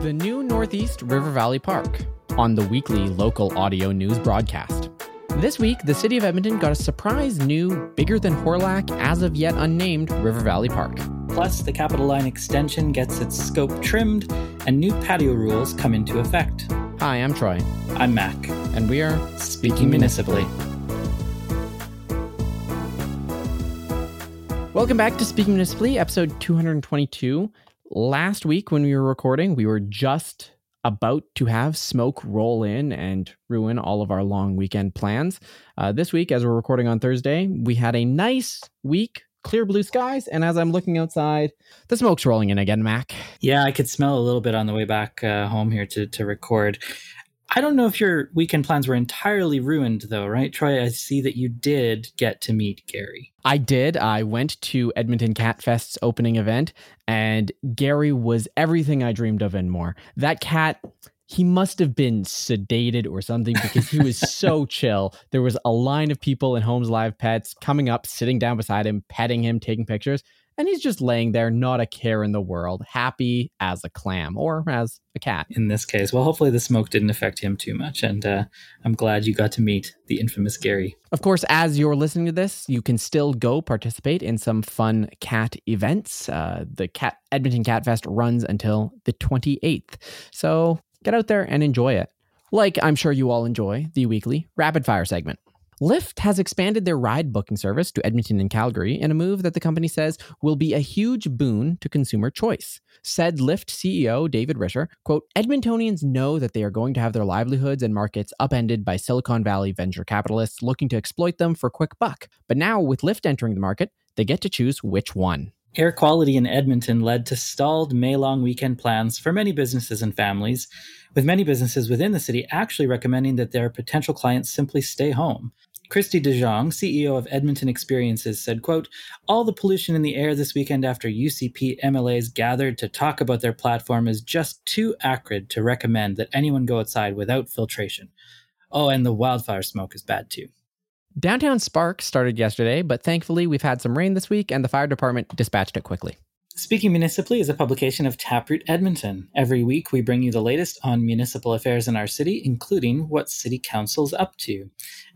the new Northeast River Valley Park on the weekly local audio news broadcast. This week, the city of Edmonton got a surprise new, bigger than Hawrelak, as of yet unnamed River Valley Park. Plus, the Capital Line extension gets its scope trimmed, and new patio rules come into effect. Hi, I'm Troy. I'm Mac. And we are Speaking Municipally. Welcome back to Speaking Municipally, episode 222. Last week, when we were recording, we were just about to have smoke roll in and ruin all of our long weekend plans. Uh, this week, as we're recording on Thursday, we had a nice week, clear blue skies, and as I'm looking outside, the smoke's rolling in again, Mac. Yeah, I could smell a little bit on the way back uh, home here to, to record. I don't know if your weekend plans were entirely ruined, though, right, Troy? I see that you did get to meet Gary. I did. I went to Edmonton Cat Fest's opening event, and Gary was everything I dreamed of and more. That cat, he must have been sedated or something because he was so chill. There was a line of people in Homes Alive Pets coming up, sitting down beside him, petting him, taking pictures and he's just laying there, not a care in the world, happy as a clam or as a cat. In this case, well, hopefully the smoke didn't affect him too much, and uh, I'm glad you got to meet the infamous Gary. Of course, as you're listening to this, you can still go participate in some fun cat events. Uh, the Cat Edmonton Cat Fest runs until the 28th, so get out there and enjoy it. Like I'm sure you all enjoy the weekly rapid fire segment. Lyft has expanded their ride booking service to Edmonton and Calgary in a move that the company says will be a huge boon to consumer choice. Said Lyft CEO David Risher, quote, Edmontonians know that they are going to have their livelihoods and markets upended by Silicon Valley venture capitalists looking to exploit them for quick buck. But now, with Lyft entering the market, they get to choose which one. Air quality in Edmonton led to stalled May long weekend plans for many businesses and families, with many businesses within the city actually recommending that their potential clients simply stay home. Christy DeJong, CEO of Edmonton Experiences, said, quote, All the pollution in the air this weekend after UCP MLAs gathered to talk about their platform is just too acrid to recommend that anyone go outside without filtration. Oh, and the wildfire smoke is bad too. Downtown Spark started yesterday, but thankfully we've had some rain this week and the fire department dispatched it quickly. Speaking Municipally is a publication of Taproot Edmonton. Every week, we bring you the latest on municipal affairs in our city, including what City Council's up to.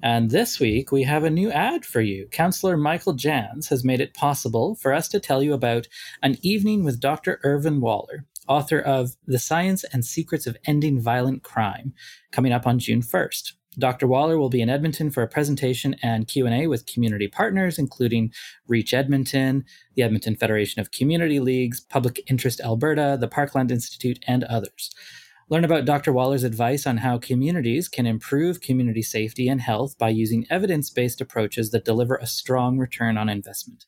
And this week, we have a new ad for you. Councillor Michael Janz has made it possible for us to tell you about an evening with Dr. Irvin Waller, author of The Science and Secrets of Ending Violent Crime, coming up on June 1st. Dr. Waller will be in Edmonton for a presentation and Q&A with community partners including Reach Edmonton, the Edmonton Federation of Community Leagues, Public Interest Alberta, the Parkland Institute, and others. Learn about Dr. Waller's advice on how communities can improve community safety and health by using evidence-based approaches that deliver a strong return on investment.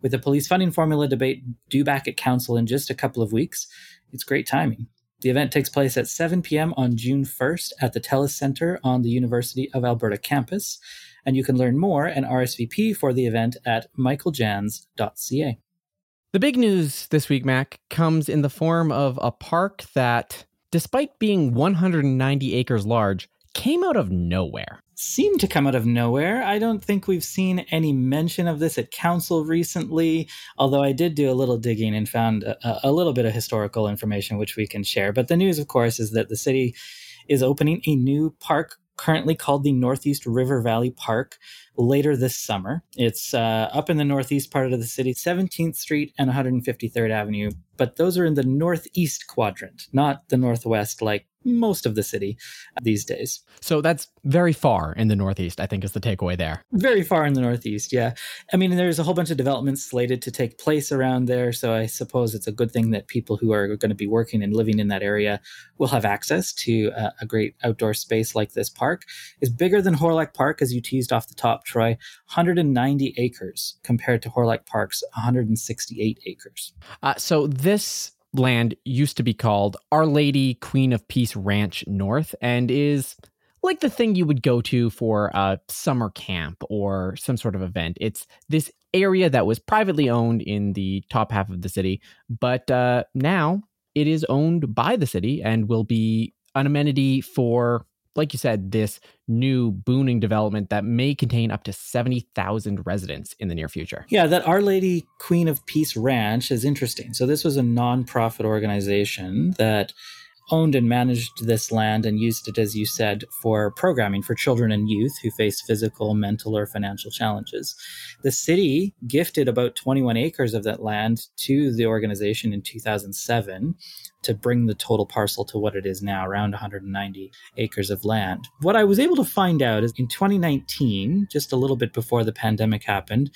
With the police funding formula debate due back at council in just a couple of weeks, it's great timing. The event takes place at 7 p.m. on June 1st at the TELUS Center on the University of Alberta campus. And you can learn more and RSVP for the event at michaeljanz.ca. The big news this week, Mac, comes in the form of a park that, despite being 190 acres large, came out of nowhere. Seemed to come out of nowhere. I don't think we've seen any mention of this at council recently, although I did do a little digging and found a, a, little bit of historical information which we can share. But the news, of course, is that the city is opening a new park currently called the Northeast River Valley Park later this summer. It's uh, up in the northeast part of the city, 17th Street and 153rd Avenue, but those are in the northeast quadrant, not the northwest like most of the city these days. So that's very far in the Northeast, I think is the takeaway there. Very far in the Northeast, yeah. I mean, there's a whole bunch of developments slated to take place around there. So I suppose it's a good thing that people who are going to be working and living in that area will have access to a, a great outdoor space like this park. It's bigger than Hawrelak Park, as you teased off the top, Troy, 190 acres compared to Hawrelak Park's 168 acres. Uh, so this land used to be called Our Lady Queen of Peace Ranch North and is like the thing you would go to for a summer camp or some sort of event. It's this area that was privately owned in the top half of the city, but uh, now it is owned by the city and will be an amenity for like you said, this new booning development that may contain up to 70,000 residents in the near future. Yeah, that Our Lady Queen of Peace Ranch is interesting. So, this was a nonprofit organization that owned and managed this land and used it, as you said, for programming for children and youth who face physical, mental, or financial challenges. The city gifted about 21 acres of that land to the organization in 2007 to bring the total parcel to what it is now, around 190 acres of land. What I was able to find out is in 2019, just a little bit before the pandemic happened,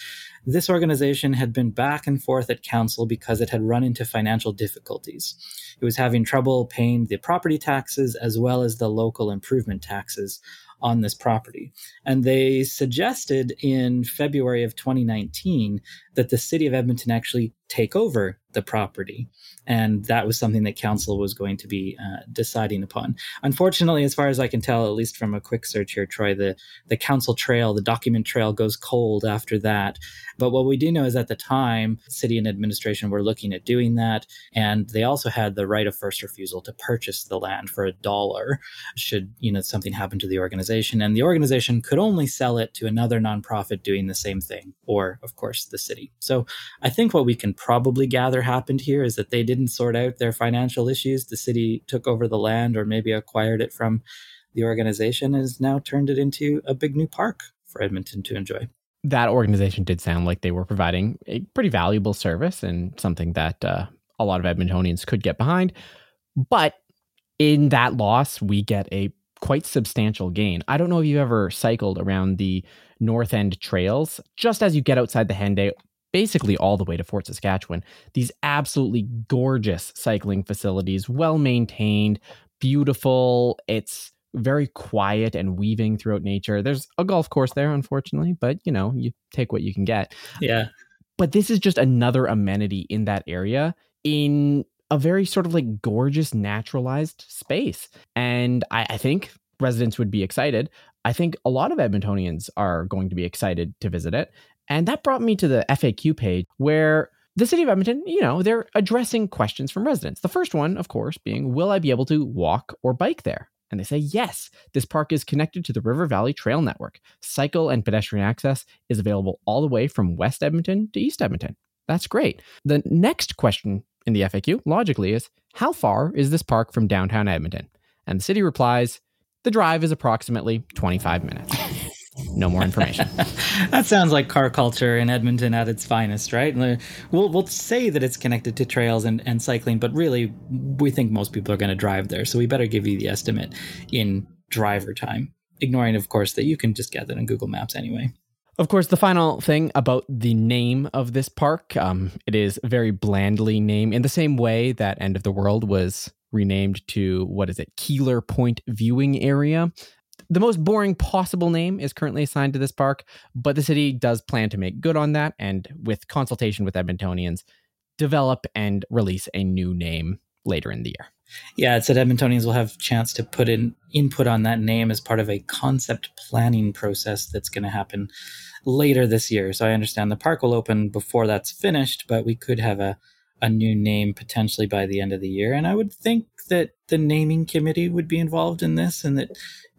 this organization had been back and forth at council because it had run into financial difficulties. It was having trouble paying the property taxes as well as the local improvement taxes on this property. And they suggested in February of 2019 that the city of Edmonton actually take over the property. And that was something that council was going to be uh, deciding upon. Unfortunately, as far as I can tell, at least from a quick search here, Troy, the, the council trail, the document trail goes cold after that. But what we do know is at the time, city and administration were looking at doing that. And they also had the right of first refusal to purchase the land for a dollar should, you know, something happen to the organization. And the organization could only sell it to another nonprofit doing the same thing, or of course the city. So I think what we can probably gather happened here is that they didn't sort out their financial issues. The city took over the land or maybe acquired it from the organization and has now turned it into a big new park for Edmonton to enjoy. That organization did sound like they were providing a pretty valuable service and something that uh, a lot of Edmontonians could get behind. But in that loss, we get a quite substantial gain. I don't know if you've ever cycled around the North End trails. Just as you get outside the Henday, basically all the way to Fort Saskatchewan. These absolutely gorgeous cycling facilities, well maintained, beautiful. It's very quiet and weaving throughout nature. There's a golf course there, unfortunately, but you know, you take what you can get. Yeah. But this is just another amenity in that area in a very sort of like gorgeous naturalized space. And I, I think residents would be excited. I think a lot of Edmontonians are going to be excited to visit it. And that brought me to the FAQ page where the city of Edmonton, you know, they're addressing questions from residents. The first one, of course, being Will I be able to walk or bike there? And they say, yes, this park is connected to the River Valley Trail Network. Cycle and pedestrian access is available all the way from West Edmonton to East Edmonton. That's great. The next question in the FAQ, logically, is how far is this park from downtown Edmonton? And the city replies, the drive is approximately 25 minutes. No more information. that sounds like car culture in Edmonton at its finest, right? We'll we'll say that it's connected to trails and, and cycling, but really we think most people are going to drive there. So we better give you the estimate in driver time, ignoring of course that you can just get that in Google Maps anyway. Of course, the final thing about the name of this park, um, it is very blandly named in the same way that End of the World was renamed to what is it, Keillor Point Viewing Area. The most boring possible name is currently assigned to this park, but the city does plan to make good on that and, with consultation with Edmontonians, develop and release a new name later in the year. Yeah, it said Edmontonians will have chance to put in input on that name as part of a concept planning process that's going to happen later this year. So I understand the park will open before that's finished, but we could have a a new name potentially by the end of the year. And I would think that the naming committee would be involved in this and that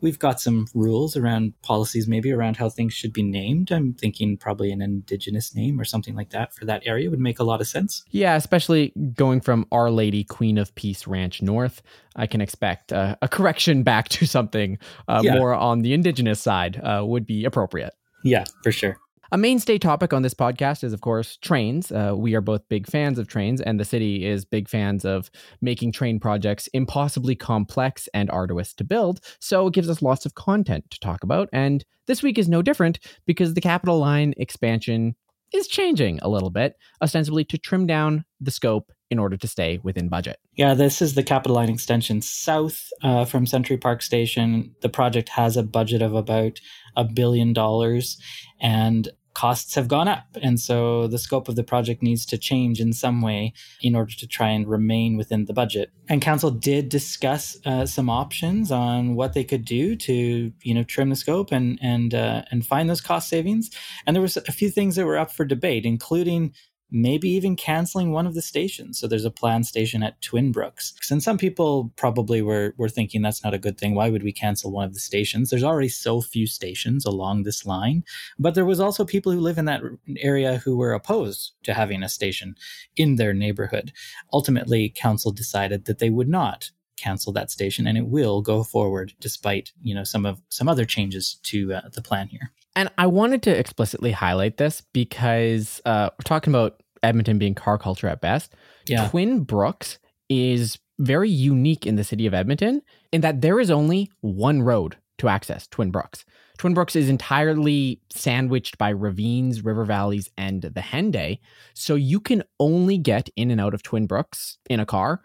we've got some rules around policies, maybe around how things should be named. I'm thinking probably an indigenous name or something like that for that area would make a lot of sense. Yeah, especially going from Our Lady Queen of Peace Ranch North, I can expect uh, a correction back to something uh, yeah. more on the indigenous side uh, would be appropriate. Yeah, for sure. A mainstay topic on this podcast is, of course, trains. Uh, we are both big fans of trains, and the city is big fans of making train projects impossibly complex and arduous to build. So it gives us lots of content to talk about. And this week is no different because the Capital Line expansion is changing a little bit, ostensibly to trim down the scope in order to stay within budget. Yeah, this is the Capital Line extension south uh, from Century Park Station. The project has a budget of about a billion dollars, and costs have gone up. And so the scope of the project needs to change in some way in order to try and remain within the budget. And council did discuss uh, some options on what they could do to, you know, trim the scope and and uh, and find those cost savings. And there was a few things that were up for debate, including maybe even canceling one of the stations. So there's a planned station at Twin Brooks. And some people probably were, were thinking that's not a good thing. Why would we cancel one of the stations? There's already so few stations along this line. But there was also people who live in that area who were opposed to having a station in their neighborhood. Ultimately, council decided that they would not cancel that station, and it will go forward despite you know some of some other changes to uh, the plan here. And I wanted to explicitly highlight this because uh, we're talking about Edmonton being car culture at best. Yeah. Twin Brooks is very unique in the city of Edmonton in that there is only one road to access Twin Brooks. Twin Brooks is entirely sandwiched by ravines, river valleys, and the Henday. So you can only get in and out of Twin Brooks in a car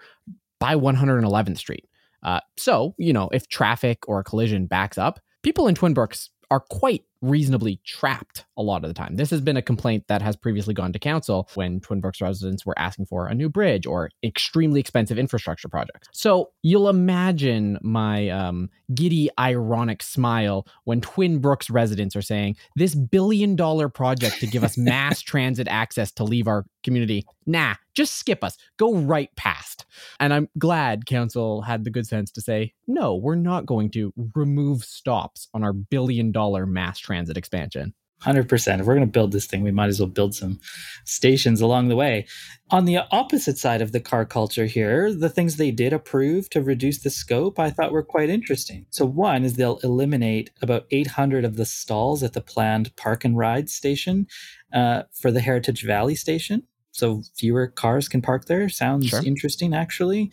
by 111th Street. Uh, so, you know, if traffic or a collision backs up, people in Twin Brooks are quite reasonably trapped a lot of the time. This has been a complaint that has previously gone to council when Twin Brooks residents were asking for a new bridge or extremely expensive infrastructure projects. So you'll imagine my um, giddy, ironic smile when Twin Brooks residents are saying, This billion dollar project to give us mass transit access to leave our community, nah, just skip us, go right past. And I'm glad council had the good sense to say, No, we're not going to remove stops on our billion dollar mass transit transit expansion. 100%. If we're going to build this thing, we might as well build some stations along the way. On the opposite side of the car culture here, the things they did approve to reduce the scope I thought were quite interesting. So, one is they'll eliminate about 800 of the stalls at the planned park and ride station uh, for the Heritage Valley station. So, fewer cars can park there. Sounds sure. interesting, actually.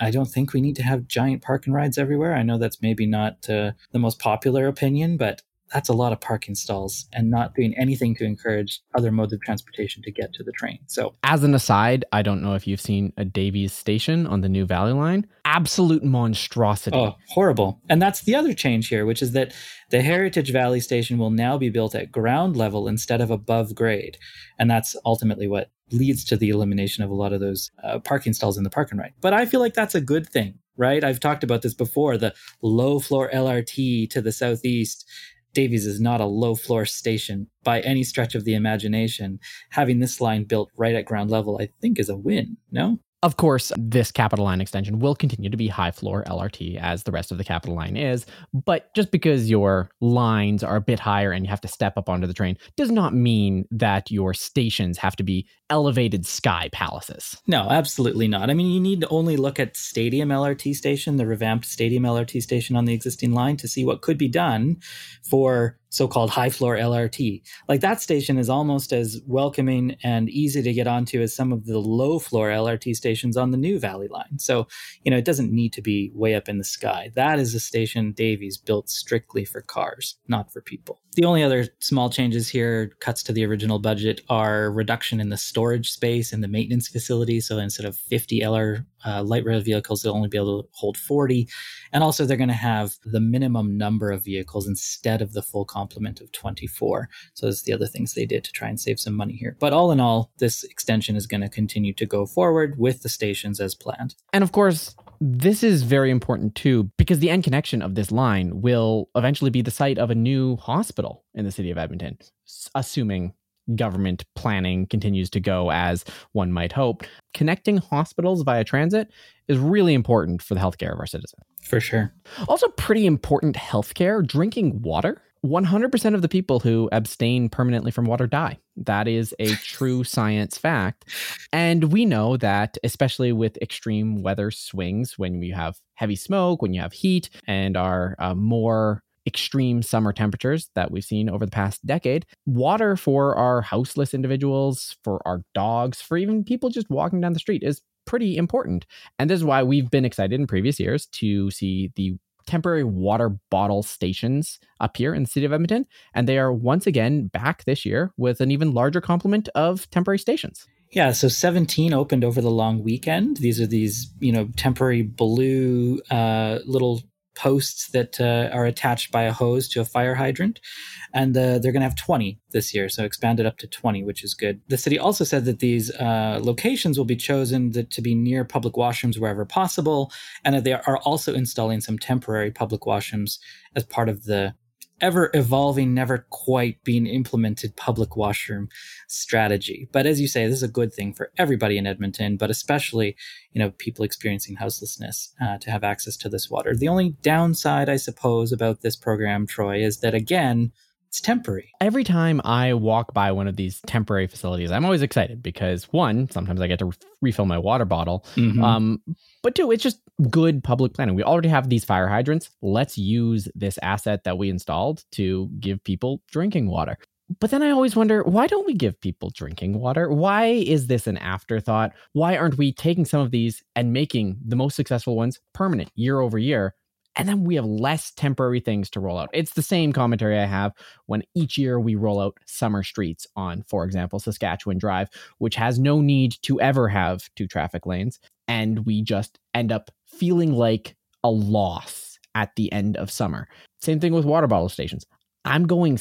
I don't think we need to have giant park and rides everywhere. I know that's maybe not uh, the most popular opinion, but that's a lot of parking stalls and not doing anything to encourage other modes of transportation to get to the train. So, as an aside, I don't know if you've seen a Davies station on the new Valley Line. Absolute monstrosity. Oh, horrible. And that's the other change here, which is that the Heritage Valley station will now be built at ground level instead of above grade. And that's ultimately what leads to the elimination of a lot of those uh, parking stalls in the park and ride. But I feel like that's a good thing right? I've talked about this before the low floor LRT to the southeast Davies is not a low floor station by any stretch of the imagination. Having this line built right at ground level, I think, is a win, no? Of course, this Capital Line extension will continue to be high floor LRT as the rest of the Capital Line is, but just because your lines are a bit higher and you have to step up onto the train does not mean that your stations have to be elevated sky palaces. No, absolutely not. I mean, you need to only look at Stadium LRT station, the revamped Stadium LRT station on the existing line to see what could be done for so-called high floor LRT. Like that station is almost as welcoming and easy to get onto as some of the low floor LRT stations on the new Valley line. So, you know, it doesn't need to be way up in the sky. That is a station Davies built strictly for cars, not for people. The only other small changes here, cuts to the original budget, are reduction in the storage space and the maintenance facility. So instead of 50 LR uh, light rail vehicles, they'll only be able to hold 40. And also, they're going to have the minimum number of vehicles instead of the full complement of 24. So that's the other things they did to try and save some money here. But all in all, this extension is going to continue to go forward with the stations as planned. And of course, this is very important too, because the end connection of this line will eventually be the site of a new hospital in the city of Edmonton, assuming government planning continues to go as one might hope. Connecting hospitals via transit is really important for the healthcare of our citizens. For sure. Also, pretty important healthcare drinking water 100% of the people who abstain permanently from water die. That is a true science fact. And we know that, especially with extreme weather swings, when we have heavy smoke, when you have heat, and are uh, more extreme summer temperatures that we've seen over the past decade, water for our houseless individuals, for our dogs, for even people just walking down the street is pretty important. And this is why we've been excited in previous years to see the temporary water bottle stations up here in the city of Edmonton, and they are once again back this year with an even larger complement of temporary stations. Yeah, so 17 opened over the long weekend. These are these, you know, temporary blue uh, little posts that uh, are attached by a hose to a fire hydrant. And uh, they're going to have 20 this year, so expanded up to 20, which is good. The city also said that these uh, locations will be chosen to, to be near public washrooms wherever possible, and that they are also installing some temporary public washrooms as part of the ever evolving, never quite being implemented public washroom strategy. But as you say, this is a good thing for everybody in Edmonton, but especially, you know, people experiencing houselessness uh, to have access to this water. The only downside, I suppose, about this program, Troy, is that again, It's temporary. Every time I walk by one of these temporary facilities, I'm always excited because one, sometimes I get to re- refill my water bottle. Mhm. Um, but two, it's just good public planning. We already have these fire hydrants. Let's use this asset that we installed to give people drinking water. But then I always wonder why don't we give people drinking water? Why is this an afterthought? Why aren't we taking some of these and making the most successful ones permanent year over year? And then we have less temporary things to roll out. It's the same commentary I have when each year we roll out summer streets on, for example, Saskatchewan Drive, which has no need to ever have two traffic lanes. And we just end up feeling like a loss at the end of summer. Same thing with water bottle stations. I'm going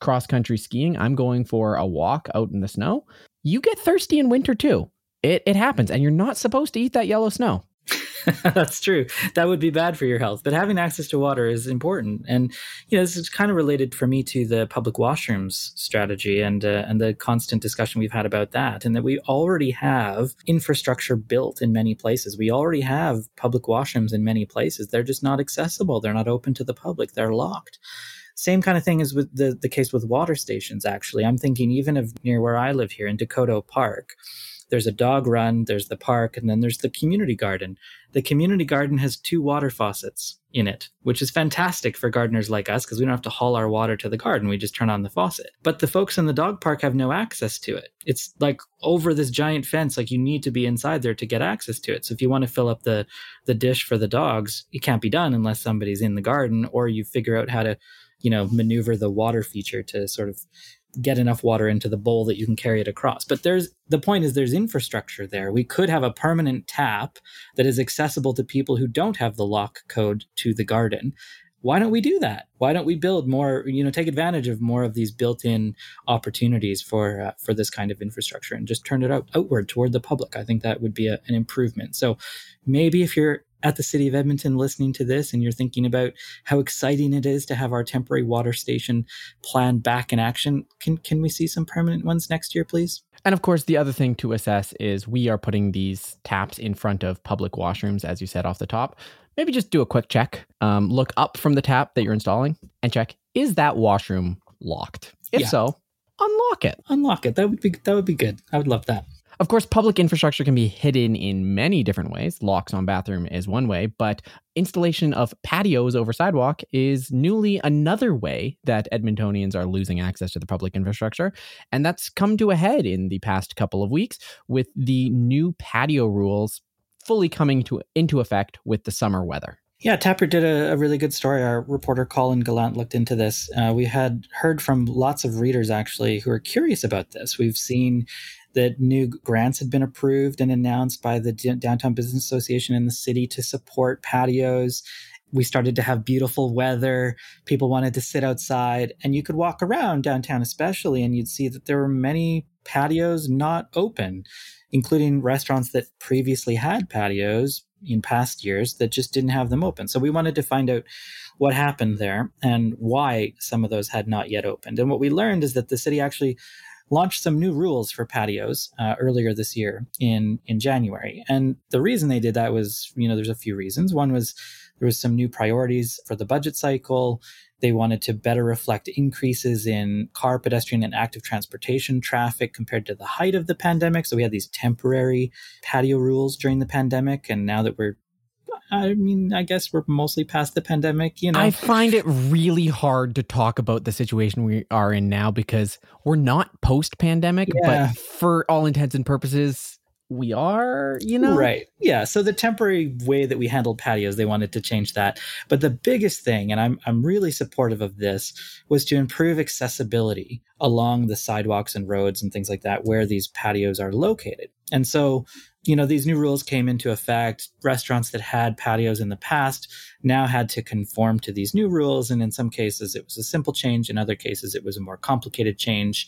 cross country skiing. I'm going for a walk out in the snow. You get thirsty in winter too. It, it happens, and you're not supposed to eat that yellow snow. That's true. That would be bad for your health. But having access to water is important. And you know, this is kind of related for me to the public washrooms strategy and uh, and the constant discussion we've had about that. And that we already have infrastructure built in many places. We already have public washrooms in many places. They're just not accessible. They're not open to the public. They're locked. Same kind of thing is with the, the case with water stations, actually. I'm thinking even of near where I live here in Dakota Park. There's a dog run, there's the park, and then there's the community garden. The community garden has two water faucets in it, which is fantastic for gardeners like us because we don't have to haul our water to the garden. We just turn on the faucet. But the folks in the dog park have no access to it. It's like over this giant fence, like you need to be inside there to get access to it. So if you want to fill up the the dish for the dogs, it can't be done unless somebody's in the garden or you figure out how to, you know, maneuver the water feature to sort of get enough water into the bowl that you can carry it across. But there's the point is there's infrastructure there. We could have a permanent tap that is accessible to people who don't have the lock code to the garden. Why don't we do that? Why don't we build more, you know, take advantage of more of these built-in opportunities for uh, for this kind of infrastructure and just turn it out outward toward the public? I think that would be a, an improvement. So maybe if you're at the city of Edmonton listening to this and you're thinking about how exciting it is to have our temporary water station plan back in action, can can we see some permanent ones next year, please? And of course, the other thing to assess is we are putting these taps in front of public washrooms, as you said off the top. Maybe just do a quick check. Um, look up from the tap that you're installing and check is that washroom locked? If Yeah. so, unlock it. Unlock it. That would be that would be good. I would love that. Of course, public infrastructure can be hidden in many different ways. Locks on bathroom is one way, but installation of patios over sidewalk is newly another way that Edmontonians are losing access to the public infrastructure. And that's come to a head in the past couple of weeks with the new patio rules fully coming to into effect with the summer weather. Yeah, Taproot did a, a really good story. Our reporter Colin Gallant looked into this. Uh, we had heard from lots of readers actually who are curious about this. We've seen that new grants had been approved and announced by the D- Downtown Business Association in the city to support patios. We started to have beautiful weather. People wanted to sit outside, and you could walk around downtown, especially, and you'd see that there were many patios not open, including restaurants that previously had patios in past years that just didn't have them open. So we wanted to find out what happened there and why some of those had not yet opened. And what we learned is that the city actually launched some new rules for patios uh, earlier this year in in January. And the reason they did that was, you know, there's a few reasons. One was there was some new priorities for the budget cycle. They wanted to better reflect increases in car, pedestrian, and active transportation traffic compared to the height of the pandemic. So we had these temporary patio rules during the pandemic, and now that we're I mean, I guess we're mostly past the pandemic, you know. I find it really hard to talk about the situation we are in now because we're not post pandemic, Yeah. but for all intents and purposes, we are, you know? Right. Yeah. So the temporary way that we handled patios, they wanted to change that. But the biggest thing, and I'm I'm really supportive of this, was to improve accessibility along the sidewalks and roads and things like that where these patios are located. And so, you know, these new rules came into effect. Restaurants that had patios in the past now had to conform to these new rules. And in some cases, it was a simple change. In other cases, it was a more complicated change.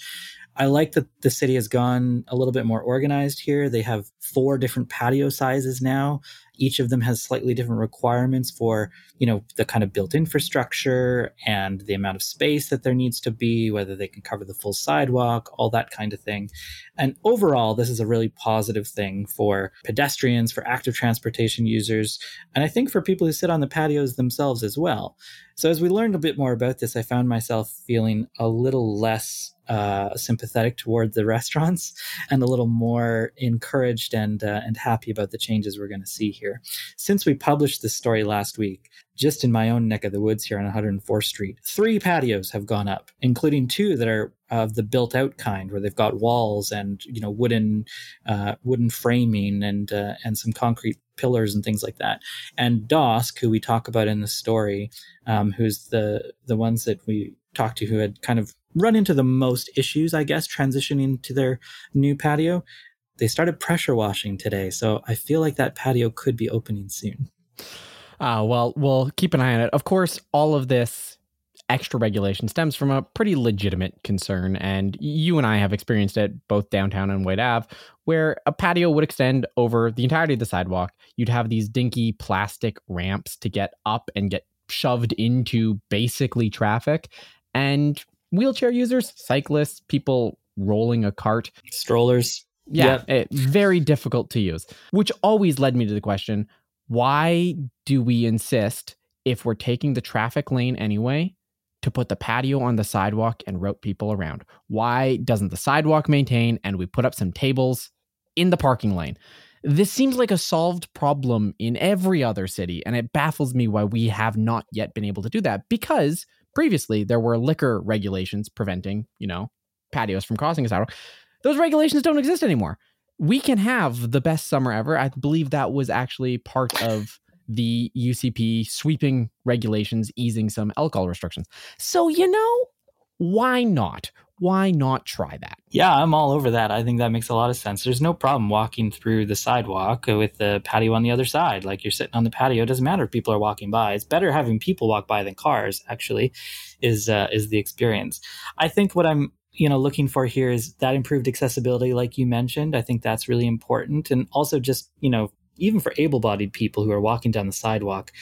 I like that the city has gone a little bit more organized here. They have four different patio sizes now. Each of them has slightly different requirements for, you know, the kind of built infrastructure and the amount of space that there needs to be, whether they can cover the full sidewalk, all that kind of thing. And overall, this is a really positive thing for pedestrians, for active transportation users, and I think for people who sit on the patios themselves as well. So as we learned a bit more about this, I found myself feeling a little less uh, sympathetic toward the restaurants and a little more encouraged and uh, and happy about the changes we're going to see here. Since we published this story last week, just in my own neck of the woods here on 104th Street, three patios have gone up, including two that are of the built out kind, where they've got walls and you know wooden uh, wooden framing and uh, and some concrete pillars and things like that. And Dosc, who we talk about in the story, um, who's the the ones that we talked to who had kind of run into the most issues, I guess, transitioning to their new patio. They started pressure washing today, so I feel like that patio could be opening soon. Uh, well, we'll keep an eye on it. Of course, all of this extra regulation stems from a pretty legitimate concern. And you and I have experienced it both downtown and White Ave, where a patio would extend over the entirety of the sidewalk. You'd have these dinky plastic ramps to get up and get shoved into basically traffic. And wheelchair users, cyclists, people rolling a cart, strollers. Yeah, it, eh, very difficult to use, which always led me to the question why do we insist if we're taking the traffic lane anyway to put the patio on the sidewalk and rope people around? Why doesn't the sidewalk maintain and we put up some tables in the parking lane? This seems like a solved problem in every other city, and it baffles me why we have not yet been able to do that because previously there were liquor regulations preventing, you know, patios from crossing a sidewalk. Those regulations don't exist anymore. We can have the best summer ever. I believe that was actually part of the UCP sweeping regulations, easing some alcohol restrictions. So, you know, why not? Why not try that? Yeah, I'm all over that. I think that makes a lot of sense. There's no problem walking through the sidewalk with the patio on the other side. Like you're sitting on the patio, it doesn't matter if people are walking by. It's better having people walk by than cars. Actually, is uh, is the experience. I think what I'm you know looking for here is that improved accessibility like you mentioned i think that's really important and also just you know even for able bodied people who are walking down the sidewalk,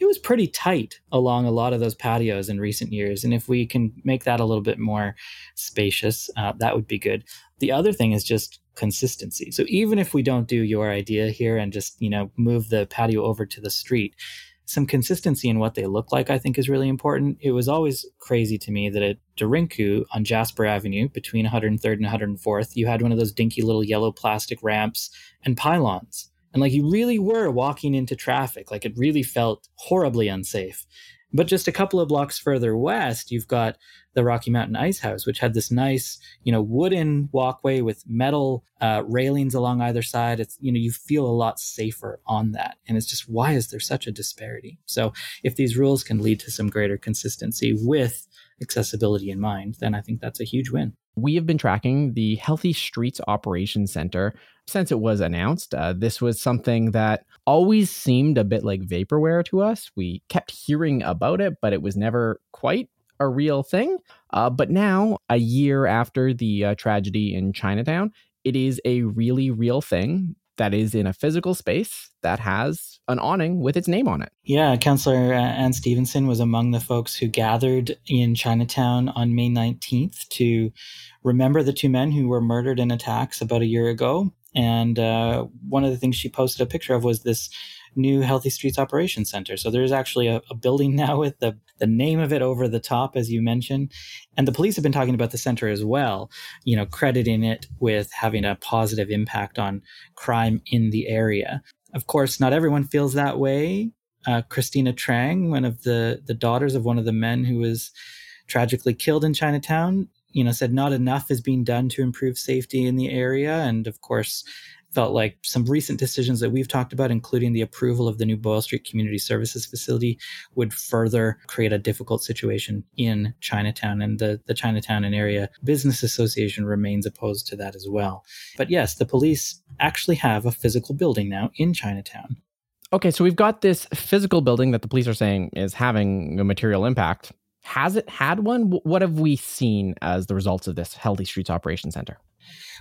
it was pretty tight along a lot of those patios in recent years. And if we can make that a little bit more spacious, uh, that would be good. The other thing is just consistency. So even if we don't do your idea here and just, you know, move the patio over to the street, some consistency in what they look like, I think, is really important. It was always crazy to me that at Dorinku on Jasper Avenue between 103rd and 104th, you had one of those dinky little yellow plastic ramps and pylons and like you really were walking into traffic. Like it really felt horribly unsafe. But just a couple of blocks further west, you've got the Rocky Mountain Ice House, which had this nice, you know, wooden walkway with metal uh, railings along either side. It's, you know, you feel a lot safer on that. And it's just, why is there such a disparity? So if these rules can lead to some greater consistency with accessibility in mind, then I think that's a huge win. We have been tracking the Healthy Streets Operations Center since it was announced. Uh, this was something that always seemed a bit like vaporware to us. We kept hearing about it, but it was never quite a real thing. Uh, but now, a year after the uh, tragedy in Chinatown, it is a really real thing that is in a physical space that has an awning with its name on it. Yeah, Councillor uh, Anne Stevenson was among the folks who gathered in Chinatown on May 19th to remember the two men who were murdered in attacks about a year ago. And uh, one of the things she posted a picture of was this new Healthy Streets Operations Center. So there's actually a, a, building now with the, the name of it over the top, as you mentioned. And the police have been talking about the center as well, you know, crediting it with having a positive impact on crime in the area. Of course, not everyone feels that way. Uh, Christina Trang, one of the, the daughters of one of the men who was tragically killed in Chinatown, you know, said not enough is being done to improve safety in the area. And of course, felt like some recent decisions that we've talked about, including the approval of the new Boyle Street Community Services Facility, would further create a difficult situation in Chinatown. And the, the Chinatown and Area Business Association remains opposed to that as well. But yes, the police actually have a physical building now in Chinatown. Okay, so we've got this physical building that the police are saying is having a material impact. Has it had one? What have we seen as the results of this Healthy Streets Operation Center?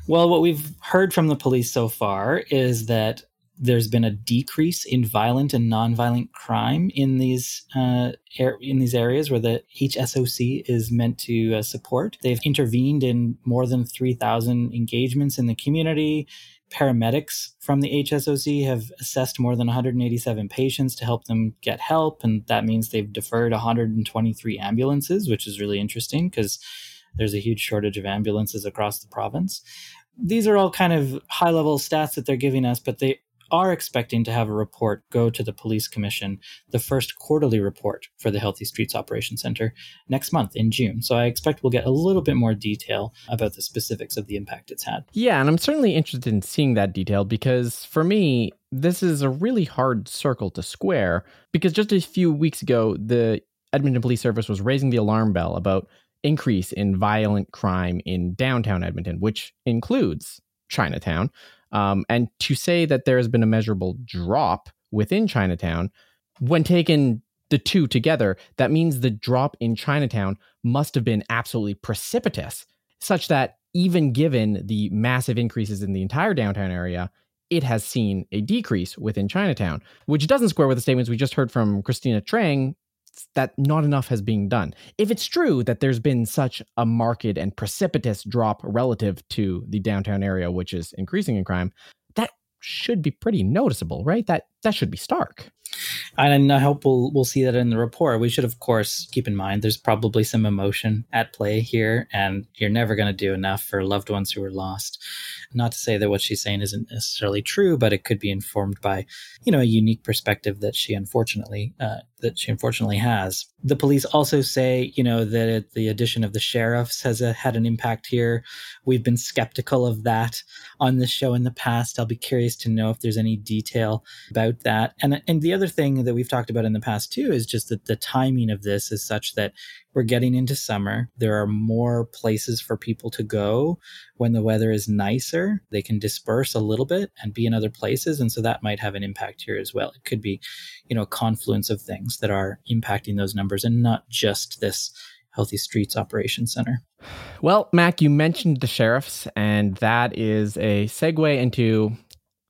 Well, what we've heard from the police so far is that there's been a decrease in violent and nonviolent crime in these uh, in these areas where the HSOC is meant to uh, support. They've intervened in more than 3,000 engagements in the community. Paramedics from the HSOC have assessed more than 187 patients to help them get help, and that means they've deferred 123 ambulances, which is really interesting because there's a huge shortage of ambulances across the province. These are all kind of high level stats that they're giving us, but they are expecting to have a report go to the police commission, the first quarterly report for the Healthy Streets Operation Center next month in June. So I expect we'll get a little bit more detail about the specifics of the impact it's had. Yeah, and I'm certainly interested in seeing that detail because for me, this is a really hard circle to square because just a few weeks ago, the Edmonton Police Service was raising the alarm bell about increase in violent crime in downtown Edmonton, which includes Chinatown. Um, and to say that there has been a measurable drop within Chinatown, when taken the two together, that means the drop in Chinatown must have been absolutely precipitous, such that even given the massive increases in the entire downtown area, it has seen a decrease within Chinatown, which doesn't square with the statements we just heard from Christina Trang that not enough has been done. If it's true that there's been such a marked and precipitous drop relative to the downtown area, which is increasing in crime, that should be pretty noticeable, right? That that should be stark. And I hope we'll we'll see that in the report. We should, of course, keep in mind there's probably some emotion at play here, and you're never going to do enough for loved ones who are lost. Not to say that what she's saying isn't necessarily true, but it could be informed by, you know, a unique perspective that she unfortunately uh, that she unfortunately has. The police also say, you know, that the addition of the sheriffs has a, had an impact here. We've been skeptical of that on this show in the past. I'll be curious to know if there's any detail about that. And and the other thing that we've talked about in the past too is just that the timing of this is such that we're getting into summer. There are more places for people to go when the weather is nicer. They can disperse a little bit and be in other places. And so that might have an impact here as well. It could be, you know, a confluence of things that are impacting those numbers and not just this Healthy Streets Operation Center. Well, Mac, you mentioned the sheriffs, and that is a segue into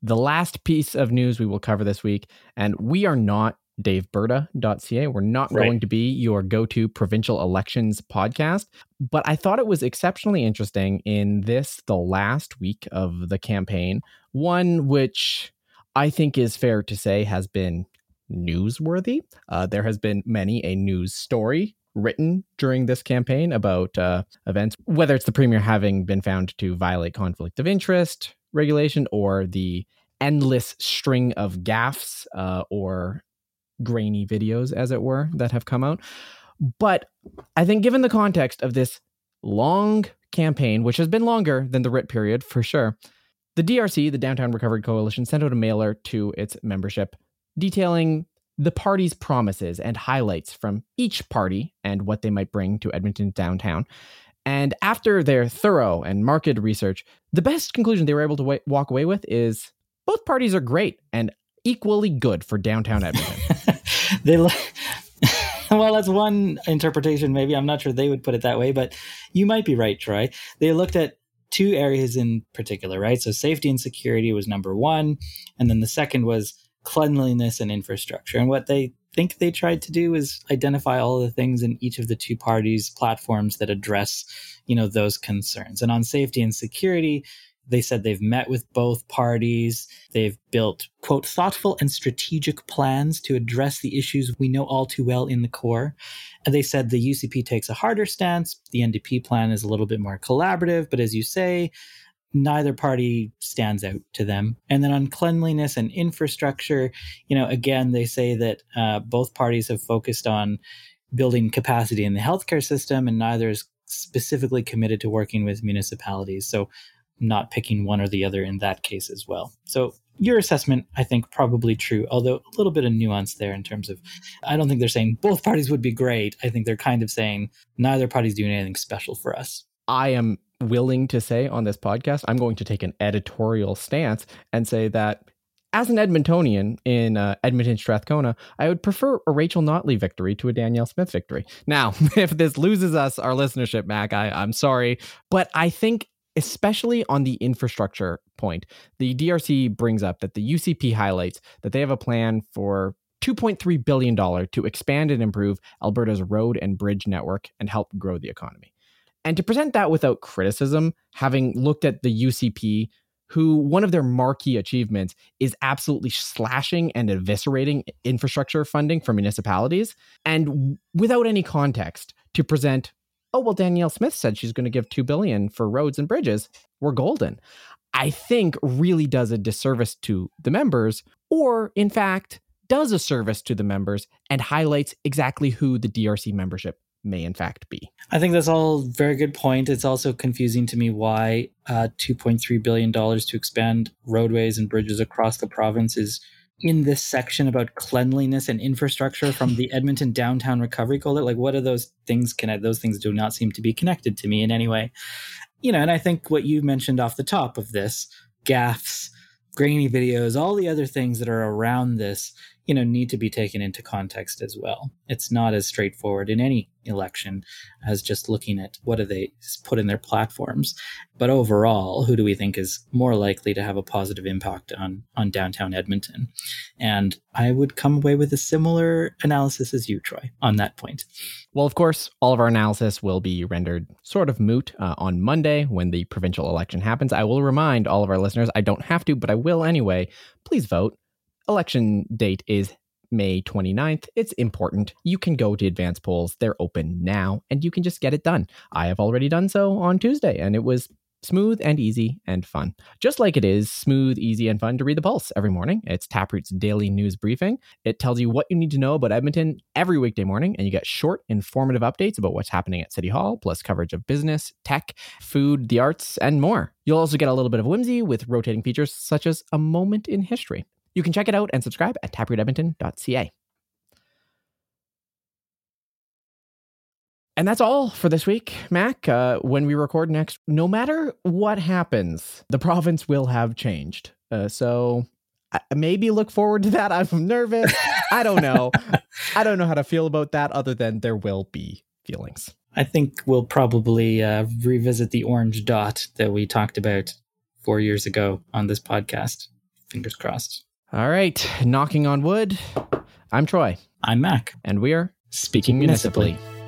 the last piece of news we will cover this week. And we are not daveberta.ca. We're not right. going to be your go to provincial elections podcast, but I thought it was exceptionally interesting in this, the last week of the campaign, one which I think is fair to say has been newsworthy. Uh, there has been many a news story written during this campaign about uh, events, whether it's the premier having been found to violate conflict of interest regulation or the endless string of gaffes uh, or grainy videos, as it were, that have come out. But I think, given the context of this long campaign, which has been longer than the writ period for sure, the DRC, the Downtown Recovery Coalition, sent out a mailer to its membership detailing the party's promises and highlights from each party and what they might bring to Edmonton downtown. And after their thorough and market research, the best conclusion they were able to walk away with is both parties are great and equally good for downtown Edmonton. they well, that's one interpretation. Maybe I'm not sure they would put it that way, but you might be right, Troy. They looked at two areas in particular, right? So safety and security was number one, and then the second was cleanliness and infrastructure. And what they think they tried to do is identify all the things in each of the two parties' platforms that address, you know, those concerns. And on safety and security, they said they've met with both parties. They've built, quote, thoughtful and strategic plans to address the issues we know all too well in the core. And they said the UCP takes a harder stance. The NDP plan is a little bit more collaborative. But as you say, neither party stands out to them. And then on cleanliness and infrastructure, you know, again, they say that uh, both parties have focused on building capacity in the healthcare system, and neither is specifically committed to working with municipalities. So not picking one or the other in that case as well. So your assessment, I think, probably true, although a little bit of nuance there in terms of, I don't think they're saying both parties would be great. I think they're kind of saying neither party's doing anything special for us. I am willing to say on this podcast, I'm going to take an editorial stance and say that as an Edmontonian in uh, Edmonton Strathcona, I would prefer a Rachel Notley victory to a Danielle Smith victory. Now, if this loses us our listenership, Mac, I, I'm sorry, but I think especially on the infrastructure point. The DRC brings up that the UCP highlights that they have a plan for $2.3 billion to expand and improve Alberta's road and bridge network and help grow the economy. And to present that without criticism, having looked at the UCP, who one of their marquee achievements is absolutely slashing and eviscerating infrastructure funding for municipalities, and without any context to present, oh well, Danielle Smith said she's going to give two billion for roads and bridges. We're golden. I think really does a disservice to the members, or in fact, does a service to the members and highlights exactly who the DRC membership may in fact be. I think that's all very good point. It's also confusing to me why uh, $2.3 billion to expand roadways and bridges across the province is in this section about cleanliness and infrastructure from the Edmonton Downtown Recovery Coalition. Like, what are those things connect? Those things do not seem to be connected to me in any way. You know, and I think what you mentioned off the top of this, gaffs, grainy videos, all the other things that are around this you know need to be taken into context as well it's not as straightforward in any election as just looking at what do they put in their platforms. But overall who do we think is more likely to have a positive impact on on downtown edmonton? And i would come away with a similar analysis as you troy on that point. Well of course all of our analysis will be rendered sort of moot uh, on monday when the provincial election happens. I will remind all of our listeners i don't have to but i will anyway. Please vote. Election date is May 29th. It's important. You can go to advance polls. They're open now and you can just get it done. I have already done so on Tuesday and it was smooth and easy and fun. Just like it is smooth, easy, and fun to read the Pulse every morning. It's Taproot's daily news briefing. It tells you what you need to know about Edmonton every weekday morning, and you get short, informative updates about what's happening at City Hall, plus coverage of business, tech, food, the arts, and more. You'll also get a little bit of whimsy with rotating features such as a moment in history. You can check it out and subscribe at taprootedmonton.ca. And that's all for this week, Mac. Uh, when we record next, no matter what happens, the province will have changed. Uh, so maybe look forward to that. I'm nervous. I don't know. I don't know how to feel about that other than there will be feelings. I think we'll probably uh, revisit the orange dot that we talked about four years ago on this podcast. Fingers crossed. All right, knocking on wood. I'm Troy. I'm Mac. And we're speaking, speaking municipally. municipally.